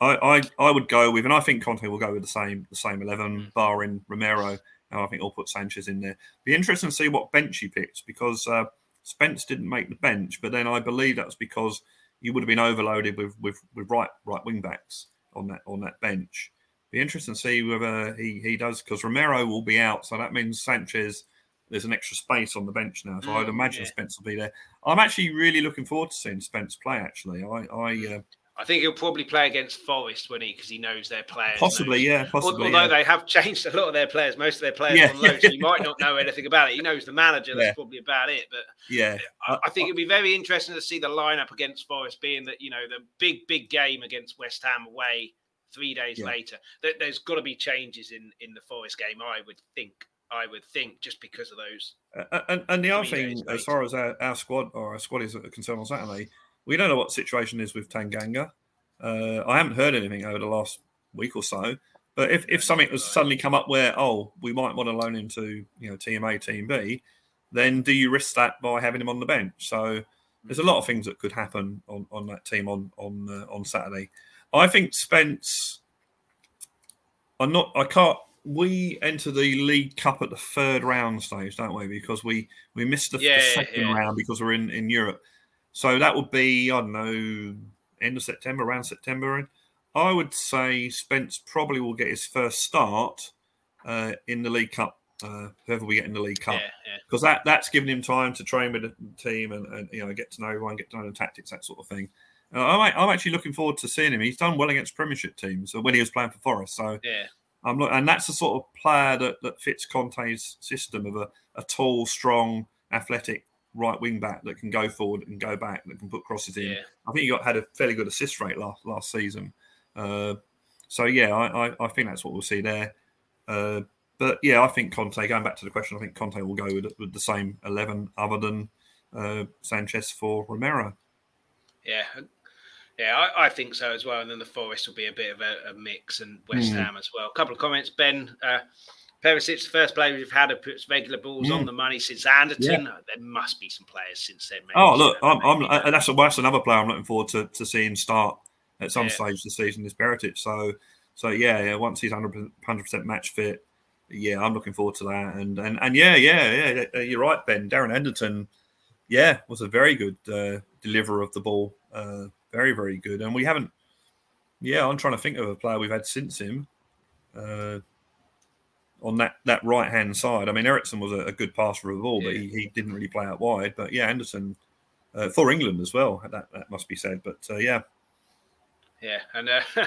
I, I, I would go with, and I think Conte will go with the same the same eleven, Mm. barring Romero, and I think he'll put Sanchez in there. Be interesting to see what bench he picks because uh, Spence didn't make the bench, but then I believe that's because you would have been overloaded with with, with right right wing backs on that on that bench. Be interesting to see whether he he does because Romero will be out, so that means Sanchez. There's an extra space on the bench now, so I'd Mm, imagine yeah. Spence will be there. I'm actually really looking forward to seeing Spence play. Actually, I, I uh, I think he'll probably play against Forest when he because he knows their players. possibly, knows- yeah, possibly. Although yeah. they have changed a lot of their players, most of their players Yeah. on loan, so you might not know [LAUGHS] anything about it. He knows the manager. That's Yeah. probably about it. But yeah, I, I think it'd be very interesting to see the lineup against Forest, being that you know the big, big game against West Ham away three days Yeah. later. There, there's got to be changes in in the Forest game. I would think. I would think just because of those. Uh, and, and the other thing, as far as our, our squad or our squad is concerned on Saturday, we don't know what situation is with Tanganga. Uh, I haven't heard anything over the last week or so. But if, if something has suddenly come up where oh we might want to loan him to you know team A team B, then do you risk that by having him on the bench? So there's a lot of things that could happen on, on that team on on uh, on Saturday. I think Spence. I'm not. I can't. We enter the League Cup at the third round stage, don't we? Because we we missed the, the second yeah. round because we're in in Europe. So that would be I don't know end of September, around September. I would say Spence probably will get his first start uh, in the League Cup. Uh, whoever we get in the League Cup, Yeah, yeah. because that that's giving him time to train with the team and, and you know get to know everyone, get to know the tactics, that sort of thing. Uh, I'm, I'm actually looking forward to seeing him. He's done well against Premiership teams when he was playing for Forest. So yeah. I'm look, and that's the sort of player that, that fits Conte's system of a, a tall, strong, athletic right wing back that can go forward and go back, that can put crosses in. Yeah. I think he got had a fairly good assist rate last last season. Uh, so yeah, I, I, I think that's what we'll see there. Uh, but yeah, I think Conte. Going back to the question, I think Conte will go with, with the same eleven, other than uh, Sanchez for Romero. Yeah, yeah, I, I think so as well. And then the Forest will be a bit of a, a mix, and West Mm. Ham as well. A couple of comments, Ben. Uh, Perisic, the first player we've had who puts regular balls on Mm. the money since Anderton. Uh, There must be some players since then. maybe, Oh look, I'm, I'm, and that's, that's another player I'm looking forward to, to seeing start at some Yeah. stage this season. Is Perisic. So so yeah, yeah. Once he's 100 percent match fit, yeah, I'm looking forward to that. And and and yeah, yeah, yeah. You're right, Ben. Darren Anderton, yeah, was a very good uh, deliverer of the ball. Uh, very very good. And we haven't. Yeah, I'm trying to think of a player we've had since him. Uh, on that, that right hand side, I mean, Eriksen was a, a good passer of the ball, but he, he didn't really play out wide. But yeah, Anderton uh, for England as well. That that must be said. But uh, yeah, Yeah, and uh, [LAUGHS]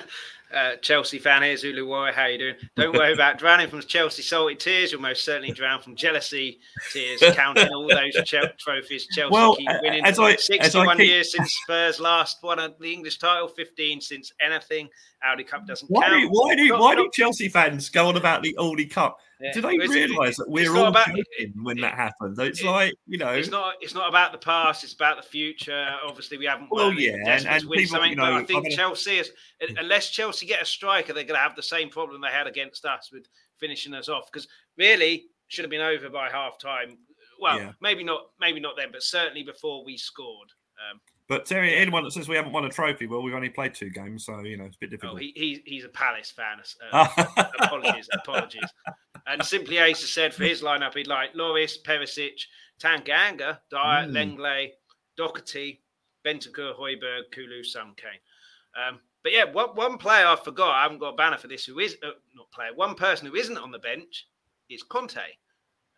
uh, Chelsea fan here, Zulu Warrior, how are you doing? Don't worry about drowning from Chelsea salty tears. You'll most certainly drown from jealousy tears, [LAUGHS] counting all those Chel- trophies Chelsea Well, keep winning. as I- as I 61 keep- years since Spurs last won the English title, 15 since anything. Audi Cup doesn't why count. do why do why do Chelsea fans go on about the Aldi Cup? Yeah. Do they realise that we're all about- when it- that happens? It's it- like you know, It's not. It's not about the past. It's about the future. Obviously, we haven't. Well, yeah, and- and people, something, you but I think I'm gonna- Chelsea is unless Chelsea get a striker, they're going to have the same problem they had against us with finishing us off. Because really, should have been over by half time. Well, Yeah. maybe not. Maybe not then, but certainly before we scored. Um, but Terry, anyone that says we haven't won a trophy, well, we've only played two games, so you know it's a bit oh, difficult. he, he, he's a Palace fan. Uh, [LAUGHS] apologies, apologies. And Simply Ace has said for his lineup, he'd like Lloris, Perisic, Tanganga, Dier, Mm. Lenglet, Doherty, Bentancur, Hojbjerg, Kulu, Son Kane. Um, but yeah, one, one player I forgot, I haven't got a banner for this, who is uh, not player, one person who isn't on the bench is Conte.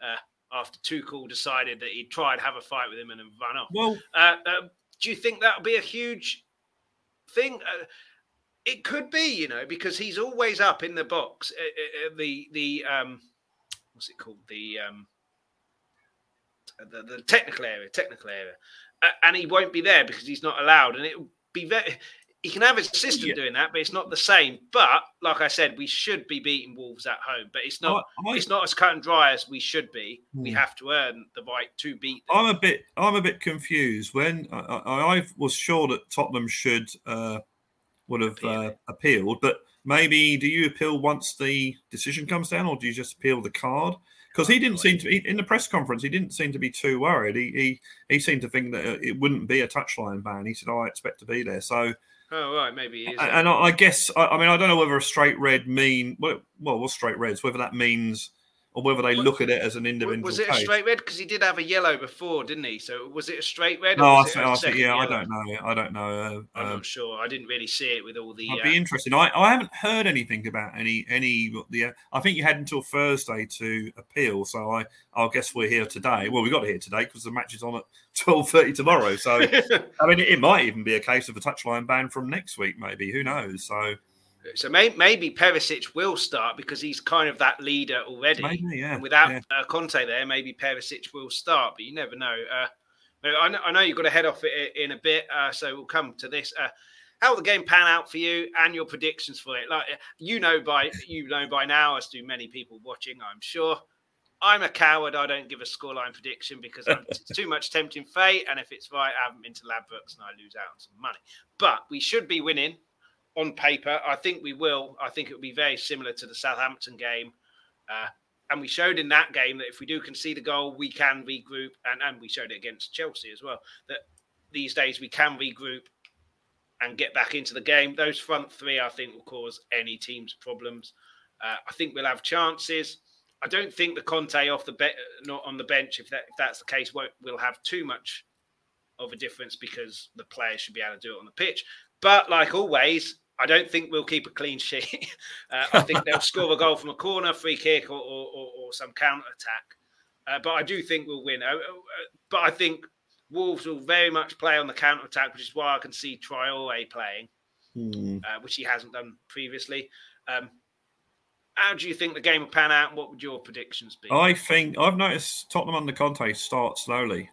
Uh, after Tuchel decided that he'd try and have a fight with him and then run off. well, Uh, uh, do you think that'll be a huge thing? Uh, it could be, you know, because he's always up in the box. Uh, uh, uh, the the um, what's it called? The um, the, the technical area, technical area, uh, and he won't be there because he's not allowed. And it be very. He can have his assistant Yeah. doing that, but it's not the same. But like I said, we should be beating Wolves at home, but it's not. I, I, it's not as cut and dry as we should be. We Hmm. have to earn the right to beat them. I'm a bit I'm a bit confused. When I, I, I was sure that Tottenham should uh, would have uh, appealed, but maybe do you appeal once the decision comes down, or do you just appeal the card? Because he didn't seem to he, in the press conference. He didn't seem to be too worried. He he, he seemed to think that it wouldn't be a touchline ban. He said, "Oh, "I expect to be there." So Oh right, maybe is. And I, I guess I, I mean I don't know whether a straight red mean well, well, straight reds? Whether that means or whether they look at it as an individual. Was it case. a straight red? Because he did have a yellow before, didn't he? So was it a straight red? No, I think, I think yeah, I don't know. I don't know. Uh, I'm um, not sure. I didn't really see it with all the. I'd uh, be interested. I, I haven't heard anything about any any the. Uh, I think you had until Thursday to appeal. So I I guess we're here today. Well, we got here today because the match is on at [LAUGHS] twelve thirty tomorrow. So [LAUGHS] I mean, it might even be a case of a touchline ban from next week. Maybe who knows? So so may, maybe Perisic will start because he's kind of that leader already. maybe yeah. And without yeah. uh, Conte there, maybe Perisic will start, but you never know. Uh, I, know I know you've got to head off it in a bit, uh, so we'll come to this. Uh, how will the game pan out for you and your predictions for it? Like you know by you know by now, as do many people watching, I'm sure. I'm a coward. I don't give a scoreline prediction because I'm, it's too much tempting fate. And if it's right, I haven't been to Ladbrokes and I lose out on some money. But we should be winning on paper. I think we will. I think it will be very similar to the Southampton game. Uh, and we showed in that game that if we do concede a goal, we can regroup. And, and we showed it against Chelsea as well, that these days we can regroup and get back into the game. Those front three, I think, will cause any team's problems. Uh, I think we'll have chances. I don't think the Conte off the be- not on the bench, if that if that's the case, won't will have too much of a difference because the players should be able to do it on the pitch. But like always, I don't think we'll keep a clean sheet. [LAUGHS] uh, I think they'll score a goal from a corner, free kick, or, or, or, or some counter attack. Uh, but I do think we'll win. Uh, uh, but I think Wolves will very much play on the counter attack, which is why I can see Traore playing, uh, which he hasn't done previously. Um, how do you think the game will pan out? What would your predictions be? I think I've noticed Tottenham under Conte start slowly.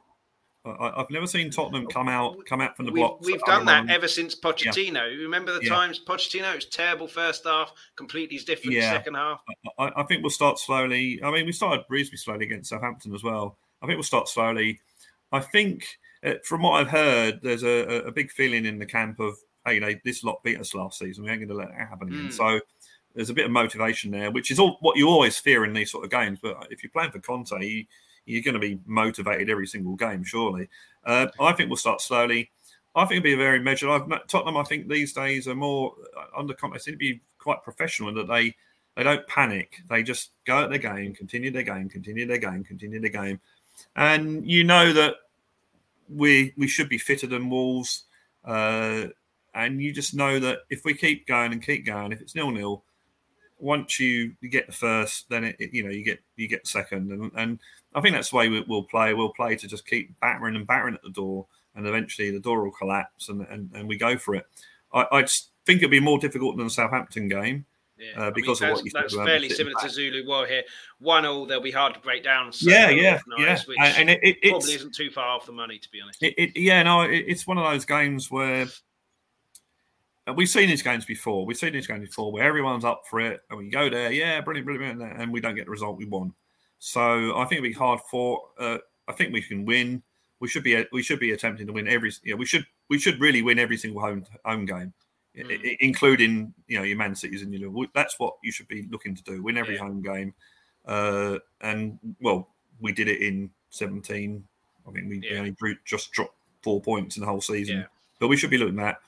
I, I've never seen Tottenham come out come out from the we've, we've done that Ireland. ever since Pochettino. Remember the Yeah. times Pochettino? Was terrible first half, completely different Yeah. second half. I, I think we'll start slowly. I mean, we started reasonably slowly against Southampton as well. I think we'll start slowly. I think, uh, from what I've heard, there's a, a big feeling in the camp of, hey, you know, this lot beat us last season. We ain't going to let that happen again. Mm. So there's a bit of motivation there, which is all what you always fear in these sort of games. But if you're playing for Conte, you, you're going to be motivated every single game, surely. Uh, I think we'll start slowly. I think it'll be a very measured. I've Tottenham. I think these days are more uh, under Conte. Seem to be quite professional in that they they don't panic. They just go at their game, continue their game, continue their game, continue their game, and you know that we we should be fitter than Wolves. Uh, and you just know that if we keep going and keep going, if it's nil nil, once you, you get the first, then it, it- you know you get you get the second, and, and I think that's the way we, we'll play. We'll play to just keep battering and battering at the door, and eventually the door will collapse, and and, and we go for it. I, I just think it'll be more difficult than the Southampton game. Yeah, Uh, I mean, because of that's, what you said that's fairly similar to. Zulu War here. One all, they'll be hard to break down. so yeah, yeah, Which and, it, it, probably isn't too far off the money, to be honest. It, it, yeah, no, it, it's one of those games where and we've seen these games before. We've seen these games before where everyone's up for it, and we go there, yeah, brilliant, brilliant, brilliant, and we don't get the result we want. So I think it'll be hard for. Uh, I think we can win. We should be. We should be attempting to win every. Yeah, we should. We should really win every single home home game, Mm. i- including you know your Man Cities and your Liverpool. That's what you should be looking to do. Win every Yeah. home game, uh, and well, we did it in seventeen. I think we, we only drew, just dropped four points in the whole season. Yeah. But we should be looking at,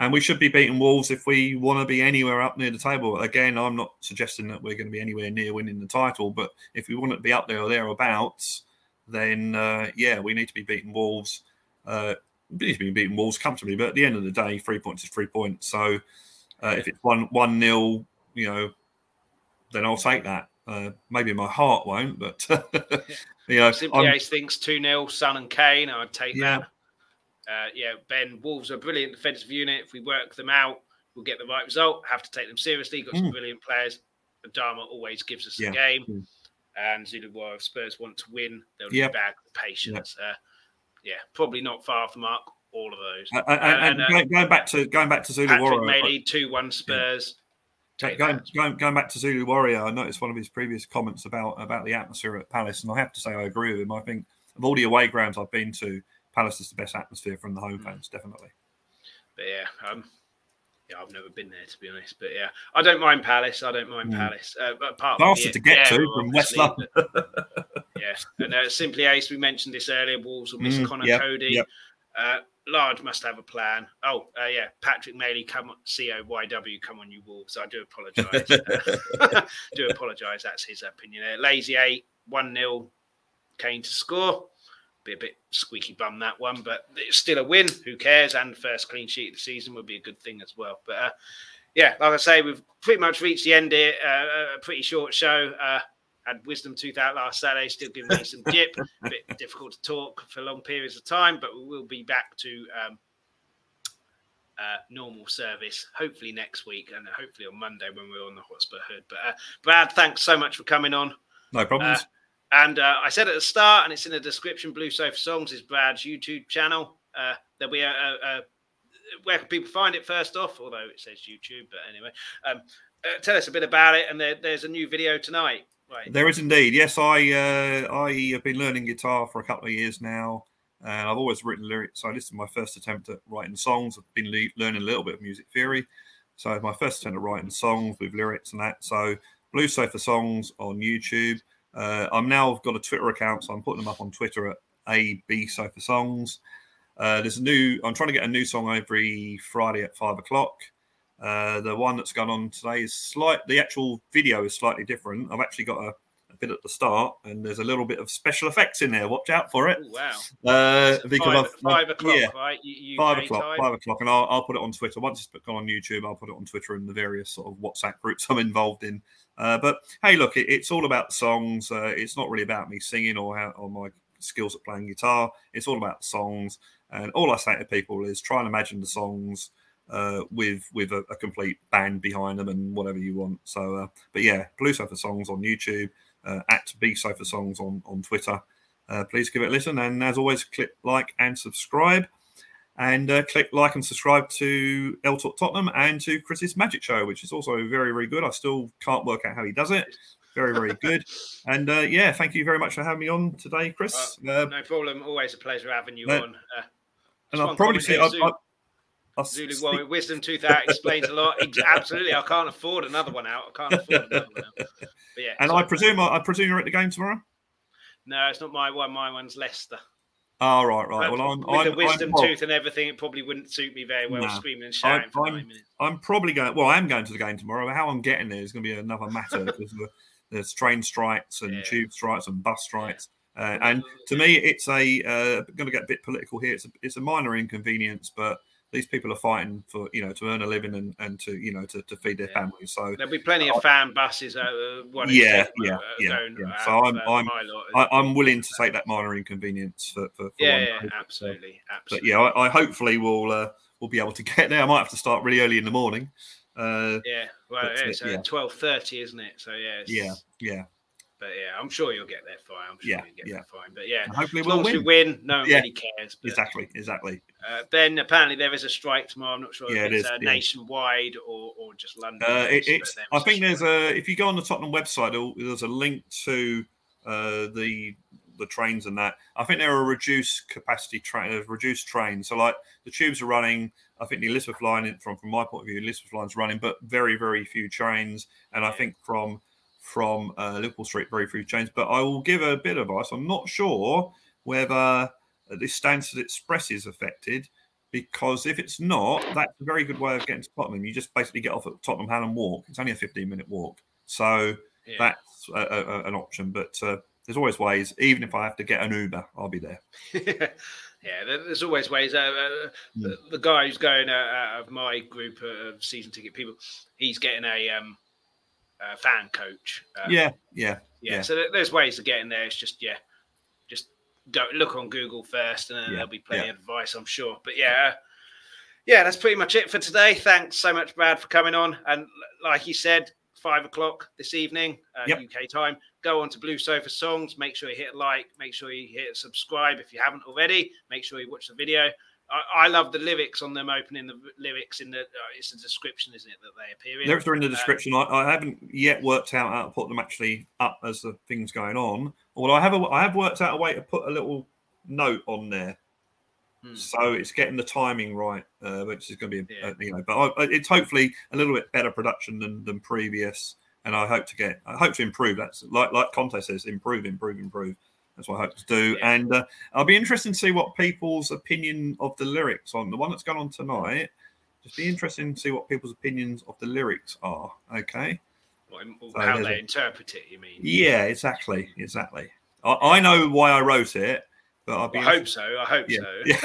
and we should be beating Wolves if we want to be anywhere up near the table. Again, I'm not suggesting that we're going to be anywhere near winning the title, but if we want to be up there or thereabouts, then uh, yeah, we need to be beating Wolves. Uh, we need to be beating Wolves comfortably, but at the end of the day, three points is three points. So uh, if it's one one nil, you know, then I'll take that. Uh, maybe my heart won't, but [LAUGHS] you know, Simply I'm- Ace thinks 2 0, Son and Kane. I'd take Yeah. that. Uh, yeah, Ben, Wolves are a brilliant defensive unit. If we work them out, we'll get the right result. Have to take them seriously. Got some Mm. brilliant players. Adama always gives us Yeah. a game. Mm. And Zulu War, if Spurs want to win, they'll Yep. need bag with patience. Uh, yeah, probably not far from mark, all of those. and, and- and and, uh, going- back to going back to Zulu Warrior, may lead 2 1 Spurs. Take going, going, going back to Zulu Warrior, I noticed one of his previous comments about about the atmosphere at Palace, and I have to say I agree with him. I think of all the away grounds I've been to, Palace is the best atmosphere from the home Mm. fans, definitely. But yeah, um, yeah, I've never been there to be honest. But yeah, I don't mind Palace. I don't mind Mm. Palace. Uh, but apart from Faster the- to get to from West London. Yeah, and uh, simply Ace. We mentioned this earlier. Wolves will miss Mm, Conor yep, Coady. yep. Uh, Lage must have a plan. Oh, uh, yeah, Patrick Maley, come on, C O Y W, come on, you Wolves. I do apologise. [LAUGHS] [LAUGHS] do apologise. That's his opinion. Lazy eight, one 0 Kane to score. Be a bit squeaky bum that one, but it's still a win. Who cares? And first clean sheet of the season would be a good thing as well. But uh, yeah, like I say, we've pretty much reached the end here. Uh, a pretty short show. Uh, had Wisdom Tooth out last Saturday, still giving me some dip. a bit difficult to talk for long periods of time, but we will be back to um, uh, normal service hopefully next week and hopefully on Monday when we're on the Hotspur Hood. But uh, Brad, thanks so much for coming on. No problems. And uh, I said at the start, and it's in the description. Blue Sofa Songs is Brad's YouTube channel. Uh, there'll be a, a, a, where can people find it first off? Although it says YouTube, but anyway, um, uh, tell us a bit about it. And there, there's a new video tonight. Right. There is indeed. Yes, I uh, I have been learning guitar for a couple of years now, and I've always written lyrics. So this is my first attempt at writing songs. I've been le- learning a little bit of music theory. So my first attempt at writing songs with lyrics and that. So Blue Sofa Songs on YouTube. Uh, I'm now got a Twitter account, so I'm putting them up on Twitter at AB Sofa Songs. Uh, there's a new. I'm trying to get a new song every Friday at five o'clock. Uh, the one that's gone on today is slight. The actual video is slightly different. I've actually got a, a, bit at the start, and there's a little bit of special effects in there. Watch out for it. Ooh, wow! Uh, because five, five o'clock, yeah, right? U- five o'clock, time. five o'clock, and I'll, I'll, put it on Twitter once it's gone on YouTube. I'll put it on Twitter and the various sort of WhatsApp groups I'm involved in. Uh, but hey, look, it, it's all about the songs. Uh, it's not really about me singing or how or my skills at playing guitar. It's all about the songs. And all I say to people is try and imagine the songs uh, with with a, a, complete band behind them and whatever you want. So, uh, but yeah, Blue Sofa Songs on YouTube, uh, at B Sofa Songs on on Twitter. Uh, please give it a listen, and as always, click like and subscribe, and uh, click like and subscribe to El Talk Tottenham and to Chris's Magic Show, which is also very very good. I still can't work out how he does it. Very very good, and uh, yeah, thank you very much for having me on today, Chris. no problem. Always a pleasure having you on. and I'll probably see. Zulu well, Wisdom Tooth out explains a lot. Absolutely, I can't afford another one out. I can't afford another one out. But yeah. And I presume I, presume you're at the game tomorrow. No, it's not my one. My one's Leicester. Oh right, right. Well, I'm with I'm, the wisdom I'm, tooth and everything. It probably wouldn't suit me very well, nah, screaming and shouting I, for I'm, minutes. I'm probably going. Well, I am going to the game tomorrow. But how I'm getting there is going to be another matter because there's train strikes and yeah. tube strikes and bus strikes. Yeah. Uh, and to me, it's a uh, going to get a bit political here. It's a, it's a minor inconvenience, but these people are fighting for you know to earn a living and, and to you know to, to feed their yeah. families. So there'll be plenty of fan buses. Uh, yeah, yeah, uh, yeah, yeah. So I'm I'm I, am willing to take that minor inconvenience for, for, for yeah, yeah absolutely, absolutely. But yeah, I, I hopefully will uh, will be able to [LAUGHS] get there. I might have to start really early in the morning. Uh, yeah, well, yeah, it's uh, twelve thirty, isn't it? So yeah, yeah, yeah. But yeah, I'm sure you'll get there fine. I'm sure yeah, you'll get yeah. there fine. But yeah, and hopefully we'll win. we win, no one yeah. really cares. But, exactly, exactly. Uh, then apparently there is a strike tomorrow. I'm not sure yeah, if it's it is, uh, yeah. nationwide or, or just London. Uh, it, it's. I think there's a. If you go on the Tottenham website, there's a link to uh, the the trains and that. I think there are reduced capacity train, reduced trains. So like the tubes are running. I think the Elizabeth line, from from my point of view, Elizabeth line's running, but very very few trains. And I think from from uh, Liverpool Street, very few trains. But I will give a bit of advice. I'm not sure whether this Stansted Express is affected because if it's not, that's a very good way of getting to Tottenham. You just basically get off at Tottenham Hale and walk. It's only a 15 minute walk. So yeah. that's a, a, an option. But uh, there's always ways. Even if I have to get an Uber, I'll be there. [LAUGHS] yeah, there's always ways. Uh, uh, the, hmm. the, guy who's going uh, out of my group of season ticket people, he's getting a um, uh, fan coach. Uh, yeah, yeah, yeah, yeah, So there's ways of getting there. It's just yeah, just go look on Google first, and then yeah, there'll be plenty yeah. of advice, I'm sure. But yeah, yeah, that's pretty much it for today. Thanks so much, Brad, for coming on. And like you said, five o'clock this evening, uh, yep. UK time. Go on to Blue Sofa Songs. Make sure you hit like. Make sure you hit subscribe if you haven't already. Make sure you watch the video. I, I, love the lyrics on them opening the lyrics in the. Uh, it's a description, isn't it, that they appear in? Lyrics are in the uh, description. I, I, haven't yet worked out how to put them actually up as the things going on. Although I have, a, I have worked out a way to put a little note on there, hmm. so it's getting the timing right, uh, which is going to be, yeah. uh, you know. But I, it's hopefully a little bit better production than, than previous, and I hope to get, I hope to improve. That's like like Conte says, improve, improve, improve. That's what I hope to do. Yeah. And uh, I'll be interested to see what people's opinion of the lyrics on the one that's gone on tonight. Just be interesting to see what people's opinions of the lyrics are. Okay. Well, so how they a... interpret it, you mean? Yeah, exactly. Exactly. I, I know why I wrote it, but I'll be. I hope so. I hope yeah.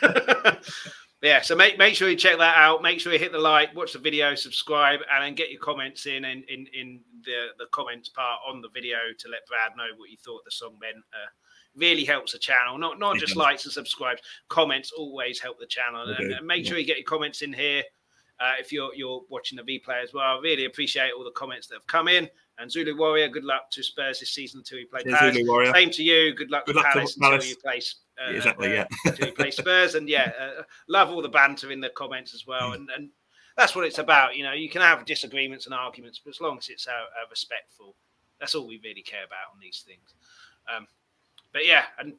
so. [LAUGHS] [LAUGHS] [LAUGHS] yeah, so make make sure you check that out. Make sure you hit the like, watch the video, subscribe, and then get your comments in in in, in the the comments part on the video to let Brad know what you thought the song meant. Uh, really helps the channel. Not not just likes and subscribes. Comments always help the channel, and, and, make sure you get your comments in here. Uh, if you're you're watching the replay as well, I really appreciate all the comments that have come in. And Zulu Warrior, good luck to Spurs this season until you play Palace. Same to you. Good luck good to luck Palace to until you play. Uh, exactly. Yeah. Until play Spurs, and yeah, uh, love all the banter in the comments as well. Mm. And and that's what it's about. You know, you can have disagreements and arguments, but as long as it's uh, uh, respectful, that's all we really care about on these things. Um, but yeah, and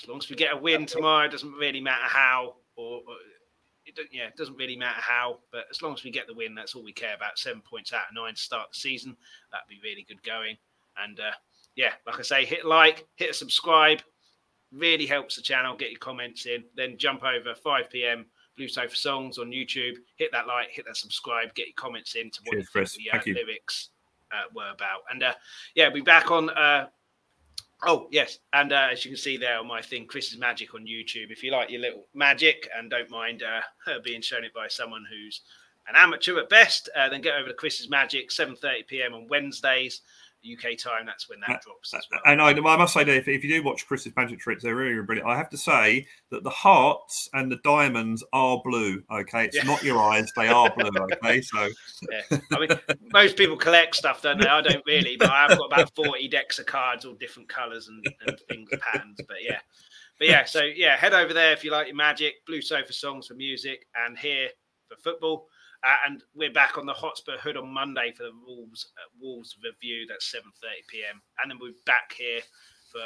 as long as we get a win tomorrow, it doesn't really matter how or, or it, yeah, it doesn't really matter how, but as long as we get the win, that's all we care about. Seven points out of nine to start the season. That'd be really good going. And uh, yeah, like I say, hit like, hit a subscribe. Really helps the channel. Get your comments in. Then jump over 5 p.m. Blue Sofa Songs on YouTube. Hit that like, hit that subscribe. Get your comments in to what Cheers, you think the uh, lyrics uh, were about. And uh, yeah, we'll be back on uh, Oh yes, and uh, as you can see there on my thing, Chris's Magic on YouTube. If you like your little magic and don't mind uh, being shown it by someone who's an amateur at best, uh, then get over to Chris's Magic, 7:30 p.m. on Wednesdays. UK time, that's when that uh, drops as well. And I, I must say that if, if, you do watch Chris's magic tricks, they're really, really brilliant. I have to say that the hearts and the diamonds are blue. Okay, it's yeah. not your eyes; they are blue. [LAUGHS] Okay, so yeah. I mean, most people collect stuff, don't they? I don't really, but I've got about forty decks of cards, all different colours and, and things, patterns. But yeah, but yeah, so yeah, head over there if you like your magic, blue sofa songs for music, and here for football. Uh, and we're back on the Hotspur Hood on Monday for the Wolves uh, Wolves review. That's 7:30 p.m. And then we're back here for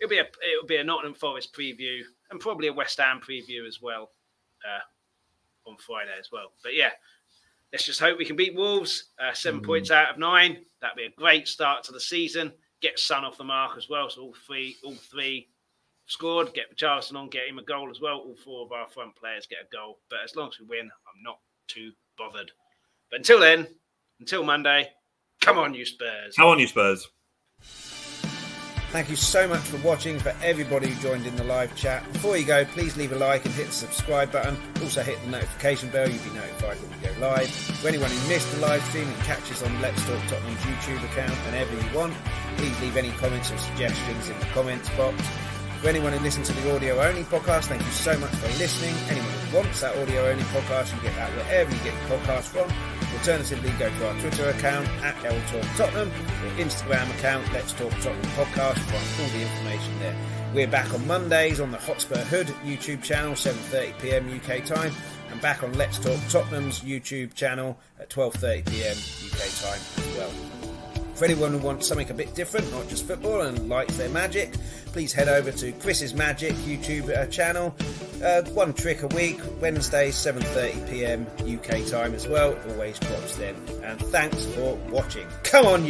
it'll be a it'll be a Nottingham Forest preview and probably a West Ham preview as well uh, on Friday as well. But yeah, let's just hope we can beat Wolves. Uh, seven mm. points out of nine. That'd be a great start to the season. Get Son off the mark as well. So all three all three scored. Get Richarlison on, get him a goal as well. All four of our front players get a goal. But as long as we win, I'm not too bothered. But until then, until Monday, come on, you Spurs. Come on, you Spurs. Thank you so much for watching, for everybody who joined in the live chat. Before you go, please leave a like and hit the subscribe button. Also hit the notification bell, you'll be notified when we go live. For anyone who missed the live stream, you can catch us on Let's Talk Tottenham's YouTube account whenever you want. Please leave any comments or suggestions in the comments box. For anyone who listens to the audio only podcast, thank you so much for listening. Anyone who wants that audio only podcast, you get that wherever you get your podcast from. Alternatively, go to our Twitter account at L Talk Tottenham or Instagram account Let's Talk Tottenham Podcast find all the information there. We're back on Mondays on the Hotspur Hood YouTube channel, 7:30 p.m. UK time, and back on Let's Talk Tottenham's YouTube channel at 12:30 p.m. UK time as well. For anyone who wants something a bit different, not just football, and likes their magic, please head over to Chris's Magic YouTube uh, channel. Uh, one trick a week, Wednesday, 7:30 p.m. UK time as well. Always drops then. And thanks for watching. Come on, you.